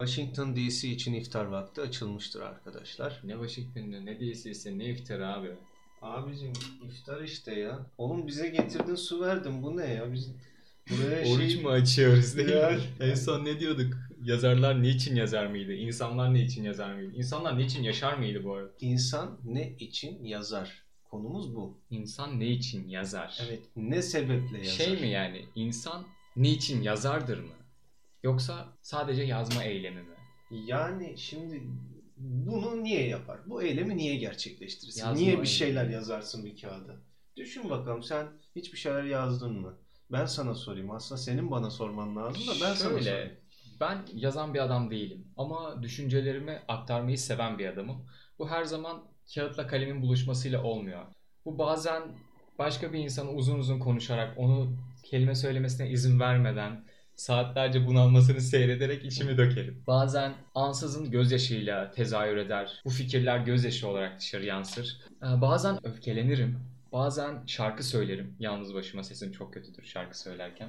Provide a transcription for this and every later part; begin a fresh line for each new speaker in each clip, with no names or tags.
Washington DC için iftar vakti açılmıştır arkadaşlar.
Ne Washington'da ne DC'si ne iftar abi.
Abicim iftar işte ya. Oğlum bize getirdin su verdin. Bu ne ya? Biz buraya
Oruç
şey...
mu açıyoruz değil
Ya.
mi? En son ne diyorduk? Yazarlar niçin yazar mıydı? İnsanlar ne için yazar mıydı? İnsanlar niçin yaşar mıydı bu arada?
İnsan ne için yazar? Konumuz bu.
İnsan ne için yazar?
Evet. Ne sebeple yazar?
Şey mi yani insan niçin yazardır mı? Yoksa sadece yazma eylemi mi?
Yani şimdi bunu niye yapar? Bu eylemi niye gerçekleştirirsin?
Yazma
niye bir
eylemi.
şeyler yazarsın bir kağıda? Düşün bakalım sen hiçbir şeyler yazdın mı? Ben sana sorayım. Aslında senin bana sorman lazım da ben sana sorayım.
Şöyle, ben yazan bir adam değilim ama düşüncelerimi aktarmayı seven bir adamım. Bu her zaman kağıtla kalemin buluşmasıyla olmuyor. Bu bazen başka bir insanı uzun uzun konuşarak, onu kelime söylemesine izin vermeden, saatlerce bunalmasını seyrederek içimi dökerim. Bazen ansızın gözyaşıyla tezahür eder. Bu fikirler gözyaşı olarak dışarı yansır. Ee, Bazen öfkelenirim. Bazen şarkı söylerim. Yalnız başıma sesim çok kötüdür şarkı söylerken.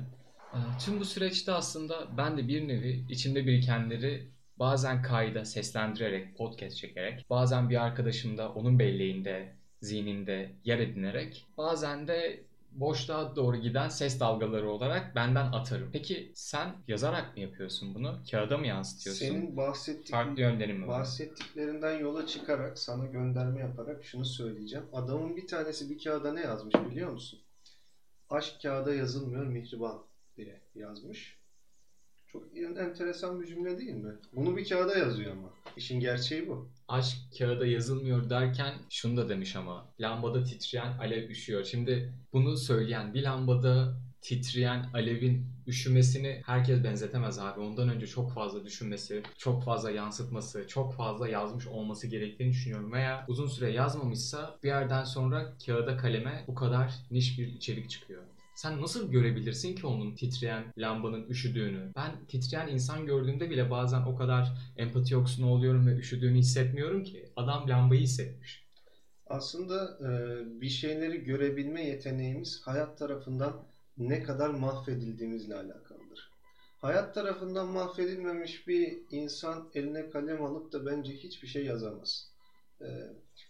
Ee, Tüm bu süreçte aslında ben de bir nevi içimde birikenleri bazen kayda seslendirerek, podcast çekerek, bazen bir arkadaşımda onun belleğinde, zihninde yer edinerek, bazen de boşluğa doğru giden ses dalgaları olarak benden atarım. Peki sen yazarak mı yapıyorsun bunu? Kağıda mı yansıtıyorsun?
Senin bahsettik,
Farklı yönlerin mi var?
bahsettiklerinden yola çıkarak sana gönderme yaparak şunu söyleyeceğim. Adamın bir tanesi bir kağıda ne yazmış biliyor musun? Aşk kağıda yazılmıyor mihriban diye yazmış. Çok enteresan bir cümle değil mi? Bunu bir kağıda yazıyor ama. İşin gerçeği bu.
aşk kağıda yazılmıyor derken şunu da demiş ama lambada titreyen alev üşüyor. Şimdi bunu söyleyen bir lambada titreyen alevin üşümesini herkes benzetemez abi. Ondan önce çok fazla düşünmesi, çok fazla yansıtması, çok fazla yazmış olması gerektiğini düşünüyorum. Veya uzun süre yazmamışsa bir yerden sonra kağıda kaleme bu kadar niş bir içerik çıkıyor. Sen nasıl görebilirsin ki onun titreyen lambanın üşüdüğünü? Ben titreyen insan gördüğümde bile bazen o kadar empati yoksunu oluyorum ve üşüdüğünü hissetmiyorum ki. Adam lambayı hissetmiş.
Aslında e, bir şeyleri görebilme yeteneğimiz hayat tarafından ne kadar mahvedildiğimizle alakalıdır. Hayat tarafından mahvedilmemiş bir insan eline kalem alıp da bence hiçbir şey yazamaz. E,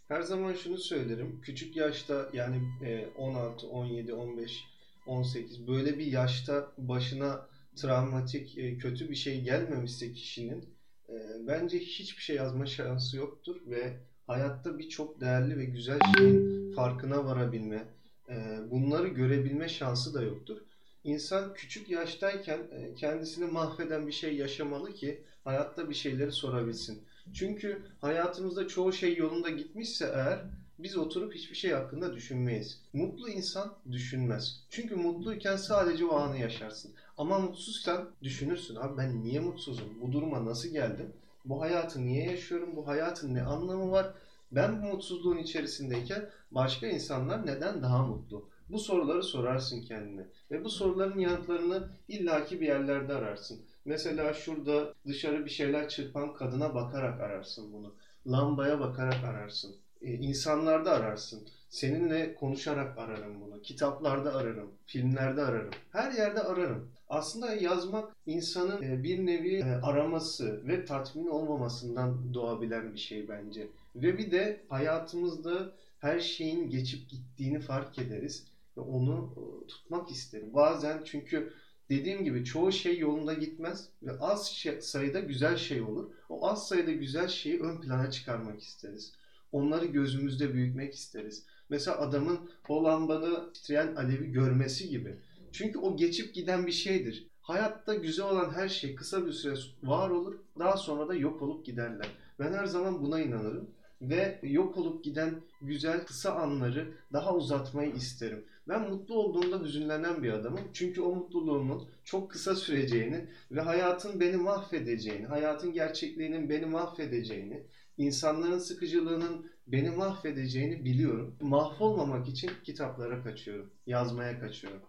her zaman şunu söylerim. Küçük yaşta yani e, 16, 17, 15, 18 böyle bir yaşta başına travmatik, e, kötü bir şey gelmemişse kişinin e, bence hiçbir şey yazma şansı yoktur ve hayatta birçok değerli ve güzel şeyin farkına varabilme, e, bunları görebilme şansı da yoktur. İnsan küçük yaştayken kendisini mahveden bir şey yaşamalı ki hayatta bir şeyleri sorabilsin. Çünkü hayatımızda çoğu şey yolunda gitmişse eğer biz oturup hiçbir şey hakkında düşünmeyiz. Mutlu insan düşünmez. Çünkü mutluyken sadece o anı yaşarsın. Ama mutsuzsan düşünürsün. Abi ben niye mutsuzum? Bu duruma nasıl geldim? Bu hayatı niye yaşıyorum? Bu hayatın ne anlamı var? Ben bu mutsuzluğun içerisindeyken başka insanlar neden daha mutlu? Bu soruları sorarsın kendine. Ve bu soruların yanıtlarını illaki bir yerlerde ararsın. Mesela şurada dışarı bir şeyler çırpan kadına bakarak ararsın bunu. Lambaya bakarak ararsın. Ee, insanlarda ararsın. Seninle konuşarak ararım bunu. Kitaplarda ararım. Filmlerde ararım. Her yerde ararım. Aslında yazmak insanın e, bir nevi e, araması ve tatmin olmamasından doğabilen bir şey bence. Ve bir de hayatımızda her şeyin geçip gittiğini fark ederiz ve onu e, tutmak isteriz. Bazen çünkü dediğim gibi çoğu şey yolunda gitmez ve az şey- sayıda güzel şey olur. O az sayıda güzel şeyi ön plana çıkarmak isteriz. Onları gözümüzde büyütmek isteriz. Mesela adamın o lambanı titreyen alevi görmesi gibi. Çünkü o geçip giden bir şeydir. Hayatta güzel olan her şey kısa bir süre var olur. Daha sonra da yok olup giderler. Ben her zaman buna inanırım. Ve yok olup giden güzel kısa anları daha uzatmayı isterim. Ben mutlu olduğumda hüzünlenen bir adamım. Çünkü o mutluluğumun çok kısa süreceğini ve hayatın beni mahvedeceğini, hayatın gerçekliğinin beni mahvedeceğini, insanların sıkıcılığının beni mahvedeceğini biliyorum. Mahvolmamak için kitaplara kaçıyorum, yazmaya kaçıyorum.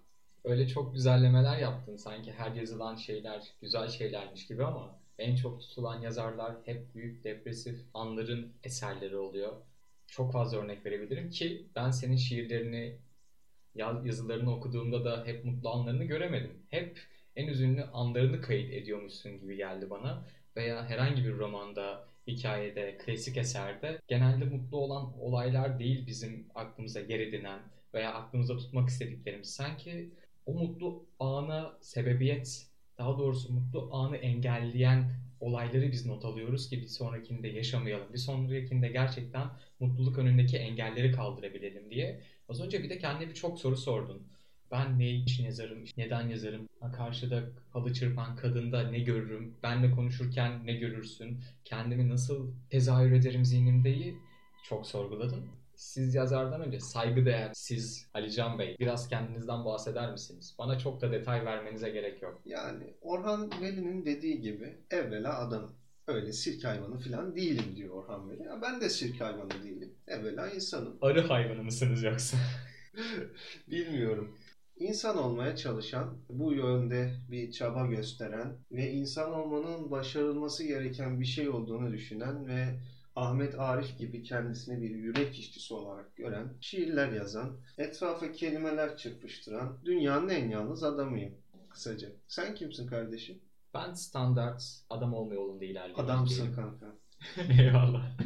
Öyle çok güzellemeler yaptın sanki her yazılan şeyler güzel şeylermiş gibi ama en çok tutulan yazarlar hep büyük depresif anların eserleri oluyor. Çok fazla örnek verebilirim ki ben senin şiirlerini, yaz- yazılarını okuduğumda da hep mutlu anlarını göremedim. Hep en üzünlü anlarını kayıt ediyormuşsun gibi geldi bana. veya herhangi bir romanda, hikayede, klasik eserde genelde mutlu olan olaylar değil bizim aklımıza yer edinen veya aklımızda tutmak istediklerimiz. Sanki o mutlu ana sebebiyet, daha doğrusu mutlu anı engelleyen olayları biz not alıyoruz ki bir sonrakinde yaşamayalım. Bir sonrakinde gerçekten mutluluk önündeki engelleri kaldırabilelim diye. Az önce bir de kendine bir çok soru sordun. Ben ne için yazarım, neden yazarım, karşıda halı çırpan kadında ne görürüm, benle konuşurken ne görürsün, kendimi nasıl tezahür ederim zihnimdeyi çok sorguladım. Siz yazardan önce saygıdeğer siz Alican Bey biraz kendinizden bahseder misiniz? Bana çok da detay vermenize gerek yok.
Yani Orhan Veli'nin dediği gibi evvela adam. Öyle sirk hayvanı falan değilim diyor Orhan Veli. Ya ben de sirk hayvanı değilim. Evvela insanım.
Arı hayvanı mısınız yoksa?
Bilmiyorum. İnsan olmaya çalışan, bu yönde bir çaba gösteren ve insan olmanın başarılması gereken bir şey olduğunu düşünen ve Ahmet Arif gibi kendisini bir yürek işçisi olarak gören, şiirler yazan, etrafa kelimeler çırpıştıran dünyanın en yalnız adamıyım kısaca. Sen kimsin kardeşim?
Ben standart adam olma yolunda ilerliyorum.
Adamsın kanka.
Eyvallah.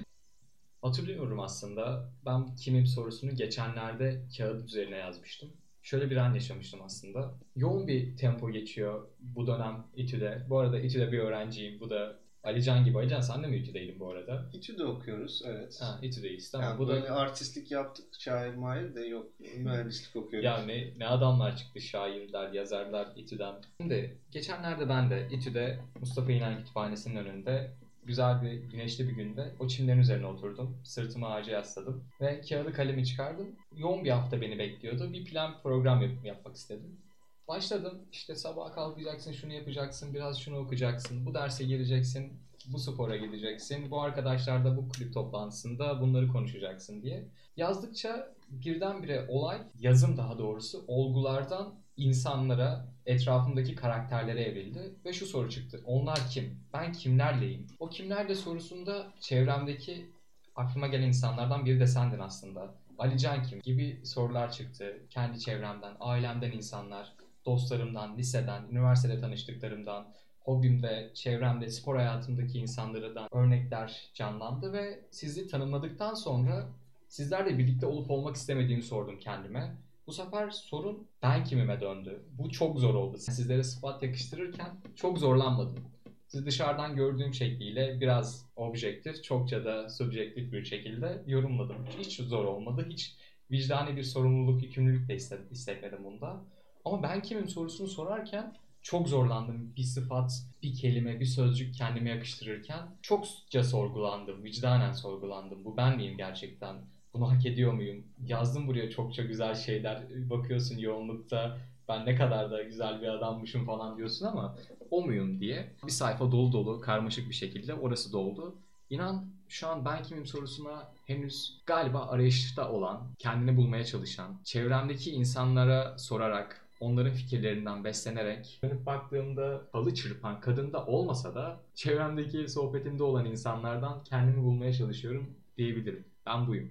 Hatırlıyorum aslında. Ben kimim sorusunu geçenlerde kağıt üzerine yazmıştım. Şöyle bir an yaşamıştım aslında. Yoğun bir tempo geçiyor bu dönem İTÜ'de. Bu arada İTÜ'de bir öğrenciyim. Bu da Alican gibi. Alican sen de mi İTÜ'deydin bu arada?
İTÜ'de okuyoruz evet.
Ha, İTÜ'deyiz tamam.
Yani
bu
böyle
da
artistlik yaptık şair mahir de yok. Mühendislik okuyoruz.
ya ne, ne adamlar çıktı şairler, yazarlar İTÜ'den. Şimdi geçenlerde ben de İTÜ'de Mustafa İnan Kütüphanesi'nin önünde güzel bir güneşli bir günde o çimlerin üzerine oturdum. Sırtımı ağaca yasladım ve kağıdı kalemi çıkardım. Yoğun bir hafta beni bekliyordu. Bir plan program yap- yapmak istedim. Başladım işte sabah kalkacaksın şunu yapacaksın biraz şunu okuyacaksın bu derse gireceksin bu spora gideceksin bu arkadaşlarla bu kulüp toplantısında bunları konuşacaksın diye. Yazdıkça birdenbire olay yazım daha doğrusu olgulardan insanlara etrafımdaki karakterlere evrildi ve şu soru çıktı. Onlar kim? Ben kimlerleyim? O kimlerle sorusunda çevremdeki aklıma gelen insanlardan biri de sendin aslında. Ali Can kim gibi sorular çıktı. Kendi çevremden, ailemden insanlar, dostlarımdan, liseden, üniversitede tanıştıklarımdan, hobimde, çevremde, spor hayatımdaki insanlardan örnekler canlandı ve sizi tanımladıktan sonra sizlerle birlikte olup olmak istemediğimi sordum kendime. Bu sefer sorun ben kimime döndü. Bu çok zor oldu. Sizlere sıfat yakıştırırken çok zorlanmadım. Siz dışarıdan gördüğüm şekliyle biraz objektif, çokça da subjektif bir şekilde yorumladım. Hiç zor olmadı. Hiç vicdani bir sorumluluk, yükümlülük de hisse- hissetmedim bunda. Ama ben kimim sorusunu sorarken çok zorlandım. Bir sıfat, bir kelime, bir sözcük kendime yakıştırırken çokça sorgulandım, vicdanen sorgulandım. Bu ben miyim gerçekten? Bunu hak ediyor muyum? Yazdım buraya çokça güzel şeyler. Bakıyorsun yoğunlukta ben ne kadar da güzel bir adammışım falan diyorsun ama o muyum diye. Bir sayfa dolu dolu karmaşık bir şekilde orası doldu. İnan şu an ben kimim sorusuna henüz galiba arayışta olan, kendini bulmaya çalışan, çevremdeki insanlara sorarak, onların fikirlerinden beslenerek dönüp baktığımda halı çırpan kadında olmasa da çevremdeki sohbetimde olan insanlardan kendimi bulmaya çalışıyorum diyebilirim. Ben buyum.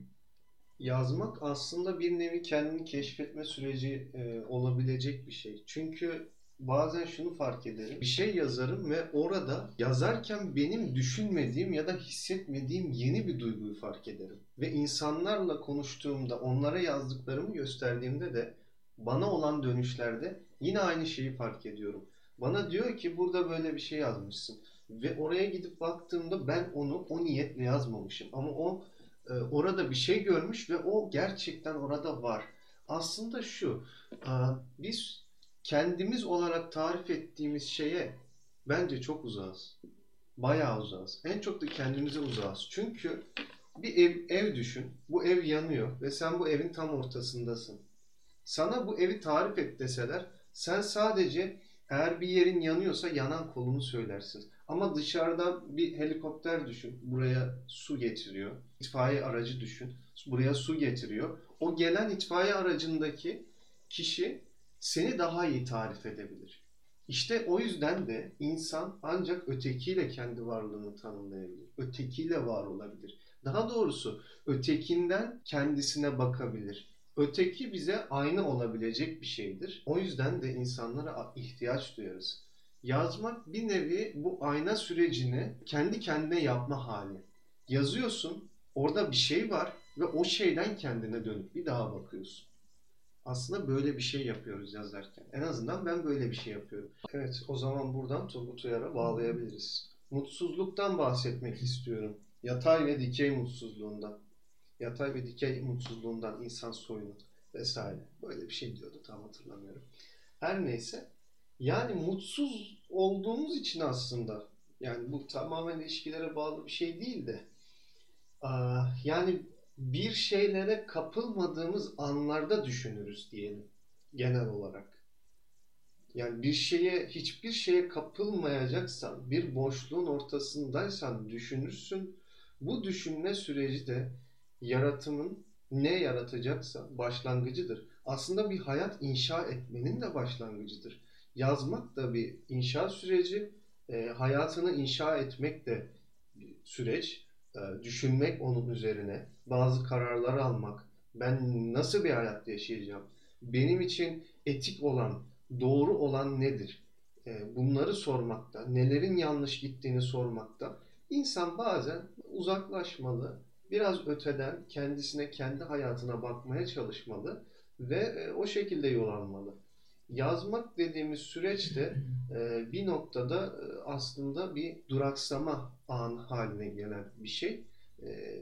Yazmak aslında bir nevi kendini keşfetme süreci e, olabilecek bir şey. Çünkü bazen şunu fark ederim. Bir şey yazarım ve orada yazarken benim düşünmediğim ya da hissetmediğim yeni bir duyguyu fark ederim. Ve insanlarla konuştuğumda, onlara yazdıklarımı gösterdiğimde de bana olan dönüşlerde yine aynı şeyi fark ediyorum. Bana diyor ki burada böyle bir şey yazmışsın. Ve oraya gidip baktığımda ben onu o niyetle yazmamışım. Ama o e, orada bir şey görmüş ve o gerçekten orada var. Aslında şu, e, biz kendimiz olarak tarif ettiğimiz şeye bence çok uzağız. Bayağı uzağız. En çok da kendimize uzağız. Çünkü bir ev, ev düşün. Bu ev yanıyor ve sen bu evin tam ortasındasın. Sana bu evi tarif et deseler sen sadece eğer bir yerin yanıyorsa yanan kolunu söylersin. Ama dışarıda bir helikopter düşün. Buraya su getiriyor. İtfaiye aracı düşün. Buraya su getiriyor. O gelen itfaiye aracındaki kişi seni daha iyi tarif edebilir. İşte o yüzden de insan ancak ötekiyle kendi varlığını tanımlayabilir. Ötekiyle var olabilir. Daha doğrusu ötekinden kendisine bakabilir. Öteki bize aynı olabilecek bir şeydir. O yüzden de insanlara ihtiyaç duyarız. Yazmak bir nevi bu ayna sürecini kendi kendine yapma hali. Yazıyorsun, orada bir şey var ve o şeyden kendine dönüp bir daha bakıyorsun. Aslında böyle bir şey yapıyoruz yazarken. En azından ben böyle bir şey yapıyorum. Evet, o zaman buradan Turgut Uyar'a bağlayabiliriz. Mutsuzluktan bahsetmek istiyorum. Yatay ve dikey mutsuzluğundan. Yatay ve dikey mutsuzluğundan insan soyunu vesaire. Böyle bir şey diyordu tam hatırlamıyorum. Her neyse. Yani mutsuz olduğumuz için aslında yani bu tamamen ilişkilere bağlı bir şey değil de yani bir şeylere kapılmadığımız anlarda düşünürüz diyelim genel olarak. Yani bir şeye hiçbir şeye kapılmayacaksan, bir boşluğun ortasındaysan düşünürsün. Bu düşünme süreci de yaratımın ne yaratacaksa başlangıcıdır. Aslında bir hayat inşa etmenin de başlangıcıdır. Yazmak da bir inşa süreci, e, hayatını inşa etmek de bir süreç. E, düşünmek onun üzerine, bazı kararlar almak. Ben nasıl bir hayat yaşayacağım? Benim için etik olan, doğru olan nedir? E, bunları sormakta, nelerin yanlış gittiğini sormakta. İnsan bazen uzaklaşmalı, biraz öteden kendisine, kendi hayatına bakmaya çalışmalı ve e, o şekilde yol almalı. Yazmak dediğimiz süreçte e, bir noktada e, aslında bir duraksama an haline gelen bir şey.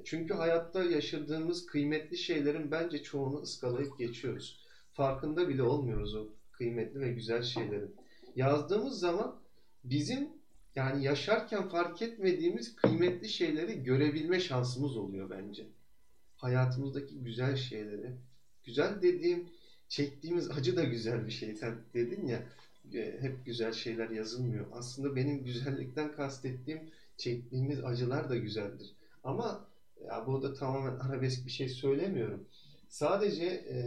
Çünkü hayatta yaşadığımız kıymetli şeylerin bence çoğunu ıskalayıp geçiyoruz. Farkında bile olmuyoruz o kıymetli ve güzel şeylerin. Yazdığımız zaman bizim yani yaşarken fark etmediğimiz kıymetli şeyleri görebilme şansımız oluyor bence. Hayatımızdaki güzel şeyleri. Güzel dediğim çektiğimiz acı da güzel bir şey. Sen dedin ya e, hep güzel şeyler yazılmıyor. Aslında benim güzellikten kastettiğim çektiğimiz acılar da güzeldir. Ama ya burada tamamen arabesk bir şey söylemiyorum. Sadece e,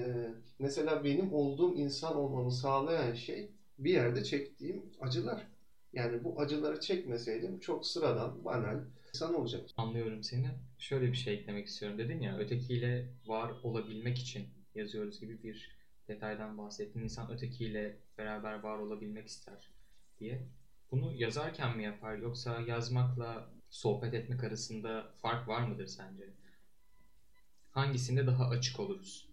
mesela benim olduğum insan olmamı sağlayan şey bir yerde çektiğim acılar. Yani bu acıları çekmeseydim çok sıradan, banal insan olacak.
Anlıyorum seni. Şöyle bir şey eklemek istiyorum. Dedin ya ötekiyle var olabilmek için yazıyoruz gibi bir detaydan bahsettin. İnsan ötekiyle beraber var olabilmek ister diye. Bunu yazarken mi yapar yoksa yazmakla sohbet etmek arasında fark var mıdır sence? Hangisinde daha açık oluruz?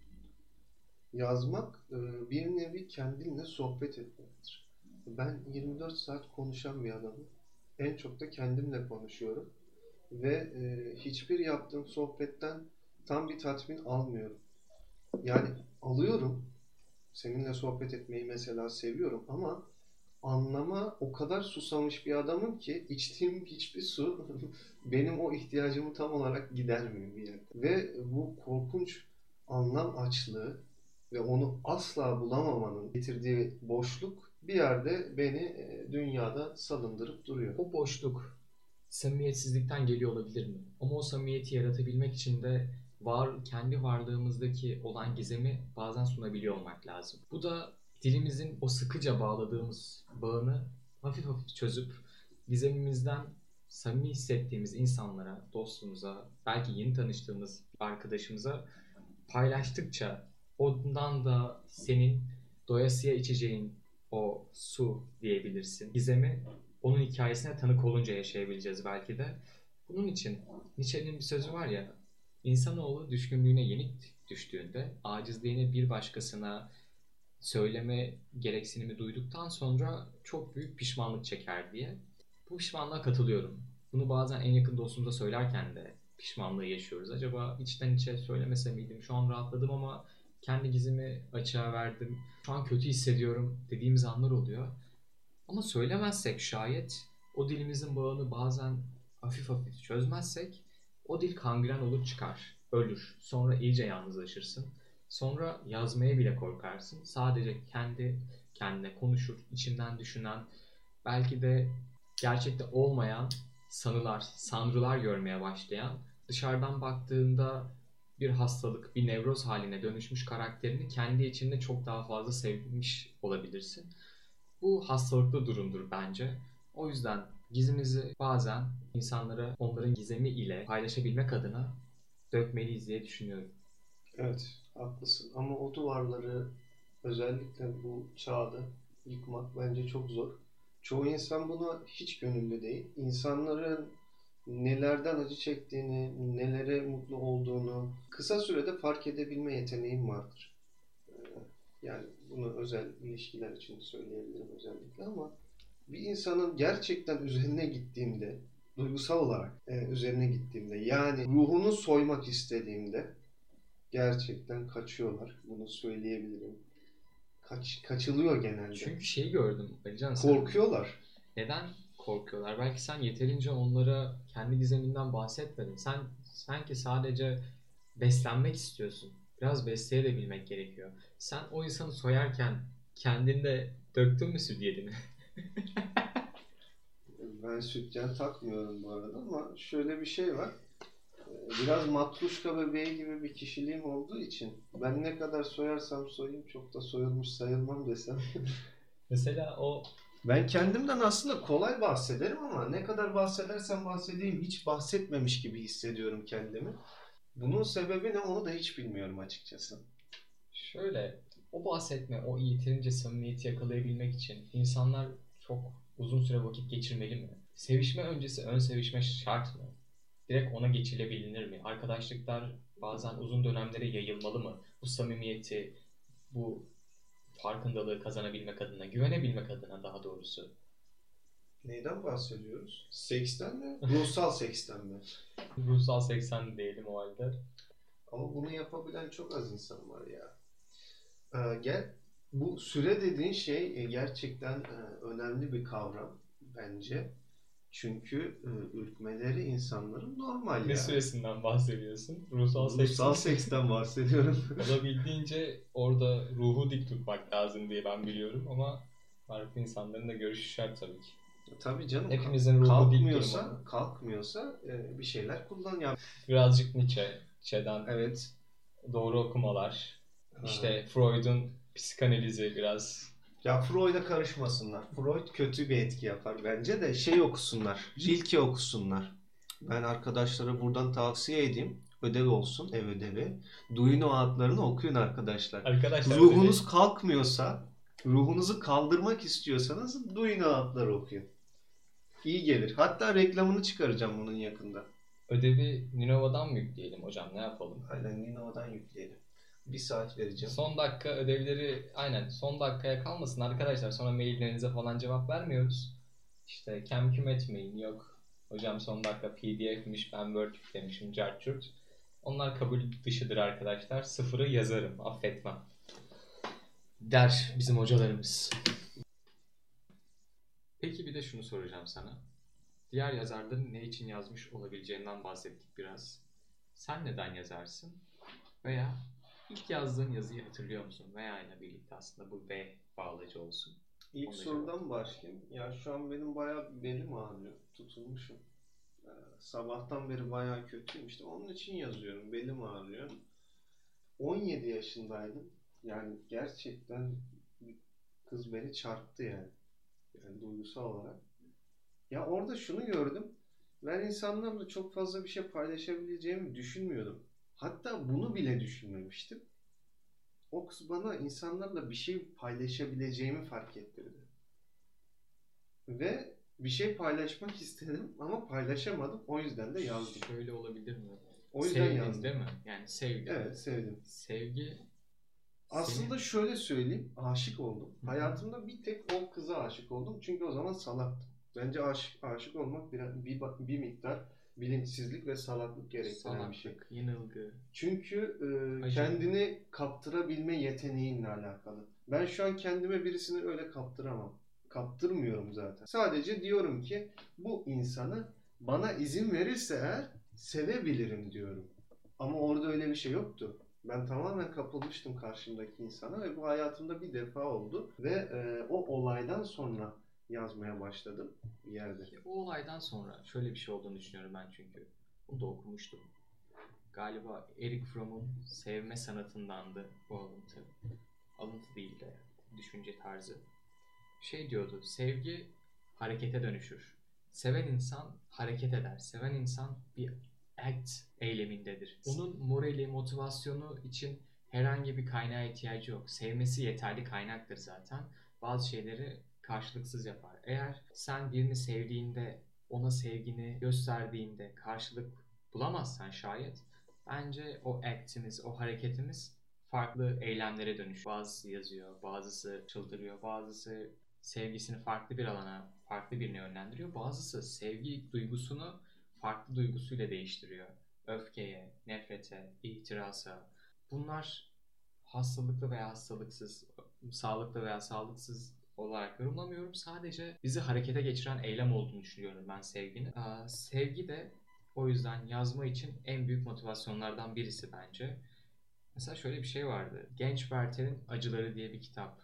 Yazmak e, bir nevi kendinle sohbet etmektir. Ben 24 saat konuşan bir adamım. En çok da kendimle konuşuyorum. Ve e, hiçbir yaptığım sohbetten tam bir tatmin almıyorum. Yani alıyorum. Seninle sohbet etmeyi mesela seviyorum ama anlama o kadar susamış bir adamım ki içtiğim hiçbir su benim o ihtiyacımı tam olarak gidermiyor bir yerde. Ve bu korkunç anlam açlığı ve onu asla bulamamanın getirdiği boşluk bir yerde beni e, dünyada salındırıp duruyor.
O boşluk samimiyetsizlikten geliyor olabilir mi? Ama o samimiyeti yaratabilmek için de var kendi varlığımızdaki olan gizemi bazen sunabiliyor olmak lazım. Bu da dilimizin o sıkıca bağladığımız bağını hafif hafif çözüp gizemimizden samimi hissettiğimiz insanlara, dostumuza, belki yeni tanıştığımız arkadaşımıza paylaştıkça ondan da senin doyasıya içeceğin o su diyebilirsin. Gizemi onun hikayesine tanık olunca yaşayabileceğiz belki de. Bunun için Nietzsche'nin bir sözü var ya, insanoğlu düşkünlüğüne yenik düştüğünde acizliğini bir başkasına söyleme gereksinimi duyduktan sonra çok büyük pişmanlık çeker diye. Bu pişmanlığa katılıyorum. Bunu bazen en yakın dostumuza söylerken de pişmanlığı yaşıyoruz. Acaba içten içe söylemese miydim? Şu an rahatladım ama kendi gizimi açığa verdim. Şu an kötü hissediyorum dediğimiz anlar oluyor. Ama söylemezsek şayet o dilimizin bağını bazen hafif hafif çözmezsek o dil kangren olur çıkar, ölür. Sonra iyice yalnızlaşırsın. Sonra yazmaya bile korkarsın. Sadece kendi kendine konuşur, içinden düşünen, belki de gerçekte olmayan sanılar, sanrılar görmeye başlayan, dışarıdan baktığında bir hastalık, bir nevroz haline dönüşmüş karakterini kendi içinde çok daha fazla sevmiş olabilirsin. Bu hastalıklı durumdur bence. O yüzden gizimizi bazen insanlara onların gizemi ile paylaşabilmek adına dökmeliyiz diye düşünüyorum.
Evet, haklısın. Ama o duvarları özellikle bu çağda yıkmak bence çok zor. Çoğu insan buna hiç gönüllü değil. İnsanların nelerden acı çektiğini, nelere mutlu olduğunu kısa sürede fark edebilme yeteneğim vardır. Ee, Yani bunu özel ilişkiler için söyleyebilirim özellikle ama bir insanın gerçekten üzerine gittiğimde, duygusal olarak e, üzerine gittiğimde, yani ruhunu soymak istediğimde gerçekten kaçıyorlar. Bunu söyleyebilirim. Kaç, kaçılıyor genelde.
Çünkü şeyi gördüm Alican sen.
Korkuyorlar.
Neden korkuyorlar? Belki sen yeterince onlara kendi gizeminden bahsetmedin. Sen sanki sadece beslenmek istiyorsun. Biraz besleyebilmek gerekiyor. Sen o insanı soyarken kendinde döktün mü sütyedini?
Ben sütyen takmıyorum bu arada ama şöyle bir şey var. Ee, Biraz matruşka bebeği gibi bir kişiliğim olduğu için ben ne kadar soyarsam soyayım çok da soyulmuş sayılmam desem.
Mesela o
Ben kendimden aslında kolay bahsederim ama ne kadar bahsedersem bahsedeyim hiç bahsetmemiş gibi hissediyorum kendimi. Bunun sebebi ne onu da hiç bilmiyorum açıkçası.
şöyle o bahsetme, o yeterince samimiyeti yakalayabilmek için insanlar çok uzun süre vakit geçirmeli mi? Sevişme öncesi ön sevişme şart mı? Direkt ona geçilebilir mi? Arkadaşlıklar bazen uzun dönemlere yayılmalı mı? Bu samimiyeti, bu farkındalığı kazanabilmek adına, güvenebilmek adına daha doğrusu.
Neyden bahsediyoruz? Seksten mi? Ruhsal seksten mi?
Ruhsal 80 diyelim o halde.
Ama bunu yapabilen çok az insan var ya. Ee, gel bu süre dediğin şey e, gerçekten e, önemli bir kavram bence. Çünkü e, ürkmeleri insanların normal
Ne
ya.
süresinden bahsediyorsun? Ruhsal 80.
Ruhsal seksten bahsediyorum.
Olabildiğince orada ruhu dik tutmak lazım diye ben biliyorum ama farklı insanların da görüşü şart tabii ki.
Tabii canım.
Hepimizin ruhu dik
kalkmıyorsa,
durmalı.
kalkmıyorsa bir şeyler kullan ya.
Birazcık Nietzsche, Nietzsche'den
Evet.
doğru okumalar.
Ha.
İşte Freud'un psikanalizi biraz.
Ya Freud'a karışmasınlar. Freud kötü bir etki yapar bence de şey okusunlar. Rilke okusunlar. Ben arkadaşlara buradan tavsiye edeyim. Ödev olsun, ev ödevi. Duyunu adlarını okuyun arkadaşlar.
Arkadaşlar
Ruhunuz kalkmıyorsa, ruhunuzu kaldırmak istiyorsanız Duyunu adları okuyun. İyi gelir. Hatta reklamını çıkaracağım bunun yakında.
ödevi Ninova'dan mı yükleyelim hocam ne yapalım?
Aynen Ninova'dan yükleyelim. Bir saat vereceğim.
Son dakika ödevleri aynen son dakikaya kalmasın arkadaşlar. Sonra maillerinize falan cevap vermiyoruz. İşte kem küm etmeyin yok. Hocam son dakika pdf'miş ben word yüklemişim cartçurt. Onlar kabul dışıdır arkadaşlar. Sıfırı yazarım affetmem. Der bizim hocalarımız. Peki bir de şunu soracağım sana. Diğer yazarların ne için yazmış olabileceğinden bahsettik biraz. Sen neden yazarsın? Veya ilk yazdığın yazıyı hatırlıyor musun? Veya ile birlikte aslında bu V bağlacı olsun.
İlk
Onu da
sorudan başlayayım. Ya şu an benim bayağı belim ağrıyor. Tutulmuşum. Ee, sabahtan beri bayağı kötüyüm. İşte onun için yazıyorum. Belim ağrıyor. 17 yaşındaydım. Yani gerçekten kız beni çarptı yani. Yani duygusal olarak. Ya orada şunu gördüm. Ben insanlarla çok fazla bir şey paylaşabileceğimi düşünmüyordum. Hatta bunu bile düşünmemiştim. O kız bana insanlarla bir şey paylaşabileceğimi fark ettirdi. Ve bir şey paylaşmak istedim ama paylaşamadım. O yüzden de yazdım.
Şöyle olabilir mi?
O yüzden
Sevdin
yazdım.
değil mi? Yani sevgi.
Evet sevdim.
Sevgi
Aslında şöyle söyleyeyim. Aşık oldum.
Hı.
Hayatımda bir tek o kıza aşık oldum. Çünkü o zaman salaktım. Bence aşık, aşık olmak bir, bir, bir miktar bilinçsizlik ve salaklık gerektiren bir şey.
salaklık, yanılgı.
Çünkü e,
Acı.
kendini kaptırabilme yeteneğinle alakalı. Ben şu an kendime birisini öyle kaptıramam. Kaptırmıyorum zaten. Sadece diyorum ki bu insanı bana izin verirse eğer sevebilirim diyorum. Ama orada öyle bir şey yoktu. Ben tamamen kapılmıştım karşımdaki insana ve bu hayatımda bir defa oldu. Ve e, o olaydan sonra yazmaya başladım bir yerde.
O olaydan sonra şöyle bir şey olduğunu düşünüyorum ben çünkü. Bunu da okumuştum. Galiba Eric Fromm'un sevme sanatındandı bu alıntı. Alıntı değil de düşünce tarzı. Şey diyordu, sevgi harekete dönüşür. Seven insan hareket eder. Seven insan bir act eylemindedir. Onun morali, motivasyonu için herhangi bir kaynağa ihtiyacı yok. Sevmesi yeterli kaynaktır zaten. Bazı şeyleri karşılıksız yapar. Eğer sen birini sevdiğinde, ona sevgini gösterdiğinde karşılık bulamazsan şayet bence o actimiz, o hareketimiz farklı eylemlere dönüş. Bazısı yazıyor, bazısı çıldırıyor, bazısı sevgisini farklı bir alana, farklı birine yönlendiriyor. Bazısı sevgi duygusunu farklı duygusuyla değiştiriyor. Öfkeye, nefrete, ihtirasa. Bunlar hastalıklı veya hastalıksız, sağlıklı veya sağlıksız olarak yorumlamıyorum. Sadece bizi harekete geçiren eylem olduğunu düşünüyorum ben sevginin. Aa, sevgi de o yüzden yazma için en büyük motivasyonlardan birisi bence. Mesela şöyle bir şey vardı. Genç Werther'in Acıları diye bir kitap.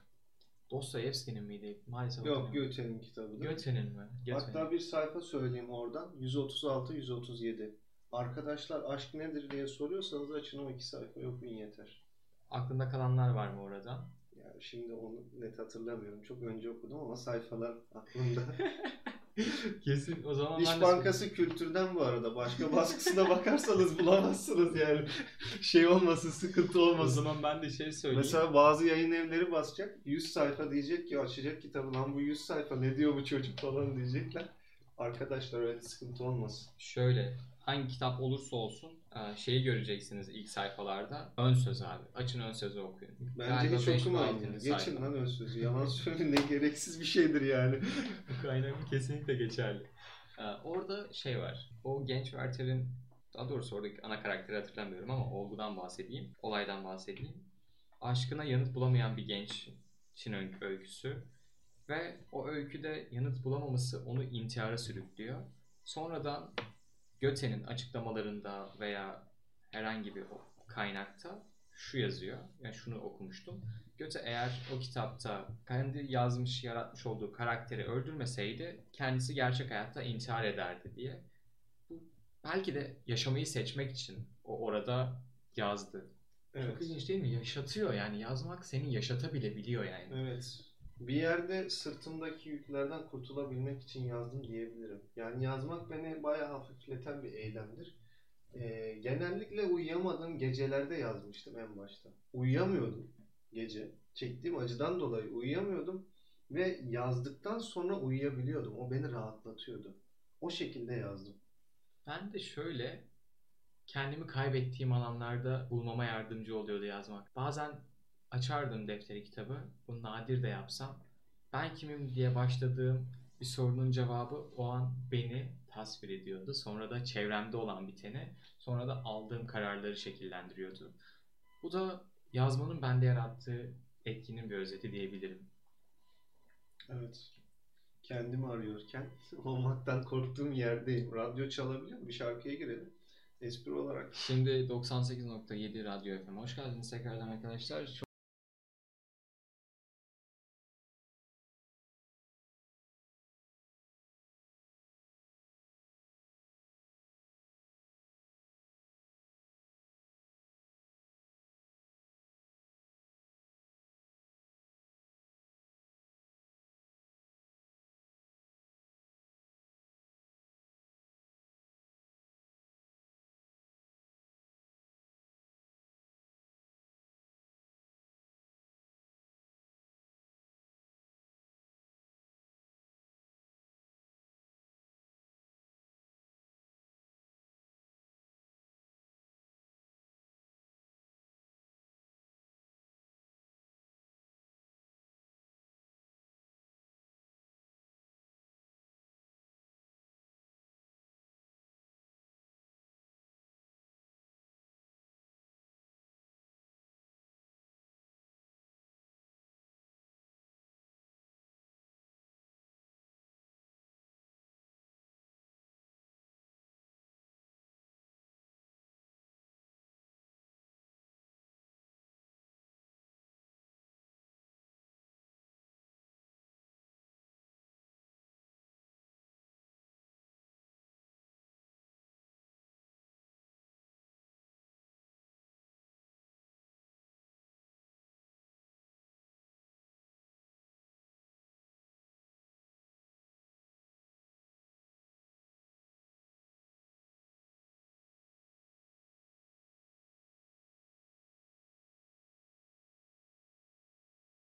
Dostoyevski'nin miydi? Maalesef
Yok. Goethe'nin kitabı?
Goethe'nin mi? Goethe'nin.
Hatta bir sayfa söyleyeyim oradan. 136-137. Arkadaşlar aşk nedir diye soruyorsanız açın o iki sayfayı okuyun yeter.
Aklında kalanlar var mı orada?
Şimdi onu net hatırlamıyorum. Çok önce okudum ama sayfalar aklımda.
Kesin o zaman
İş Bankası kültürden bu arada. Başka baskısına bakarsanız bulamazsınız yani. Şey olmasın, sıkıntı
O
olmasın.
zaman ben de şey söyleyeyim.
Mesela bazı yayın evleri basacak. 100 sayfa diyecek ki açacak kitabı lan bu 100 sayfa ne diyor bu çocuk falan diyecekler. Arkadaşlar öyle sıkıntı olmasın.
Şöyle hangi kitap olursa olsun şeyi göreceksiniz ilk sayfalarda. Ön söz abi. Açın ön sözü okuyun.
Bence hiç okumayın. Geçin
sayfa.
lan ön sözü. Yalan söyle ne gereksiz bir şeydir yani.
Bu kaynağım kesinlikle geçerli. E, orada şey var. O genç Werther'in daha doğrusu oradaki ana karakteri hatırlamıyorum ama olgudan bahsedeyim. Olaydan bahsedeyim. Aşkına yanıt bulamayan bir gençin öykü- öyküsü. Ve o öyküde yanıt bulamaması onu intihara sürüklüyor. Sonradan Göte'nin açıklamalarında veya herhangi bir kaynakta şu yazıyor. Yani şunu okumuştum. Göte eğer o kitapta kendi yazmış, yaratmış olduğu karakteri öldürmeseydi kendisi gerçek hayatta intihar ederdi diye. Bu belki de yaşamayı seçmek için o orada yazdı. Çok
Evet.
ilginç değil mi? Yaşatıyor yani yazmak seni yaşatabilebiliyor yani.
Evet. Bir yerde sırtımdaki yüklerden kurtulabilmek için yazdım diyebilirim. Yani yazmak beni bayağı hafifleten bir eylemdir. Ee, genellikle uyuyamadığım gecelerde yazmıştım en başta. Uyuyamıyordum gece. Çektiğim acıdan dolayı uyuyamıyordum. Ve yazdıktan sonra uyuyabiliyordum. O beni rahatlatıyordu. O şekilde yazdım.
Ben de şöyle kendimi kaybettiğim alanlarda bulmama yardımcı oluyordu yazmak. Bazen açardım defteri kitabı. Bunu nadir de yapsam. Ben kimim diye başladığım bir sorunun cevabı o an beni tasvir ediyordu. Sonra da çevremde olan biteni, sonra da aldığım kararları şekillendiriyordu. Bu da yazmanın bende yarattığı etkinin bir özeti diyebilirim.
Evet. Kendimi arıyorken olmaktan korktuğum yerdeyim. Radyo çalabiliyor mu? Bir şarkıya girelim. Espri olarak
Şimdi 98.7 Radyo FM. Hoş geldiniz tekrardan arkadaşlar.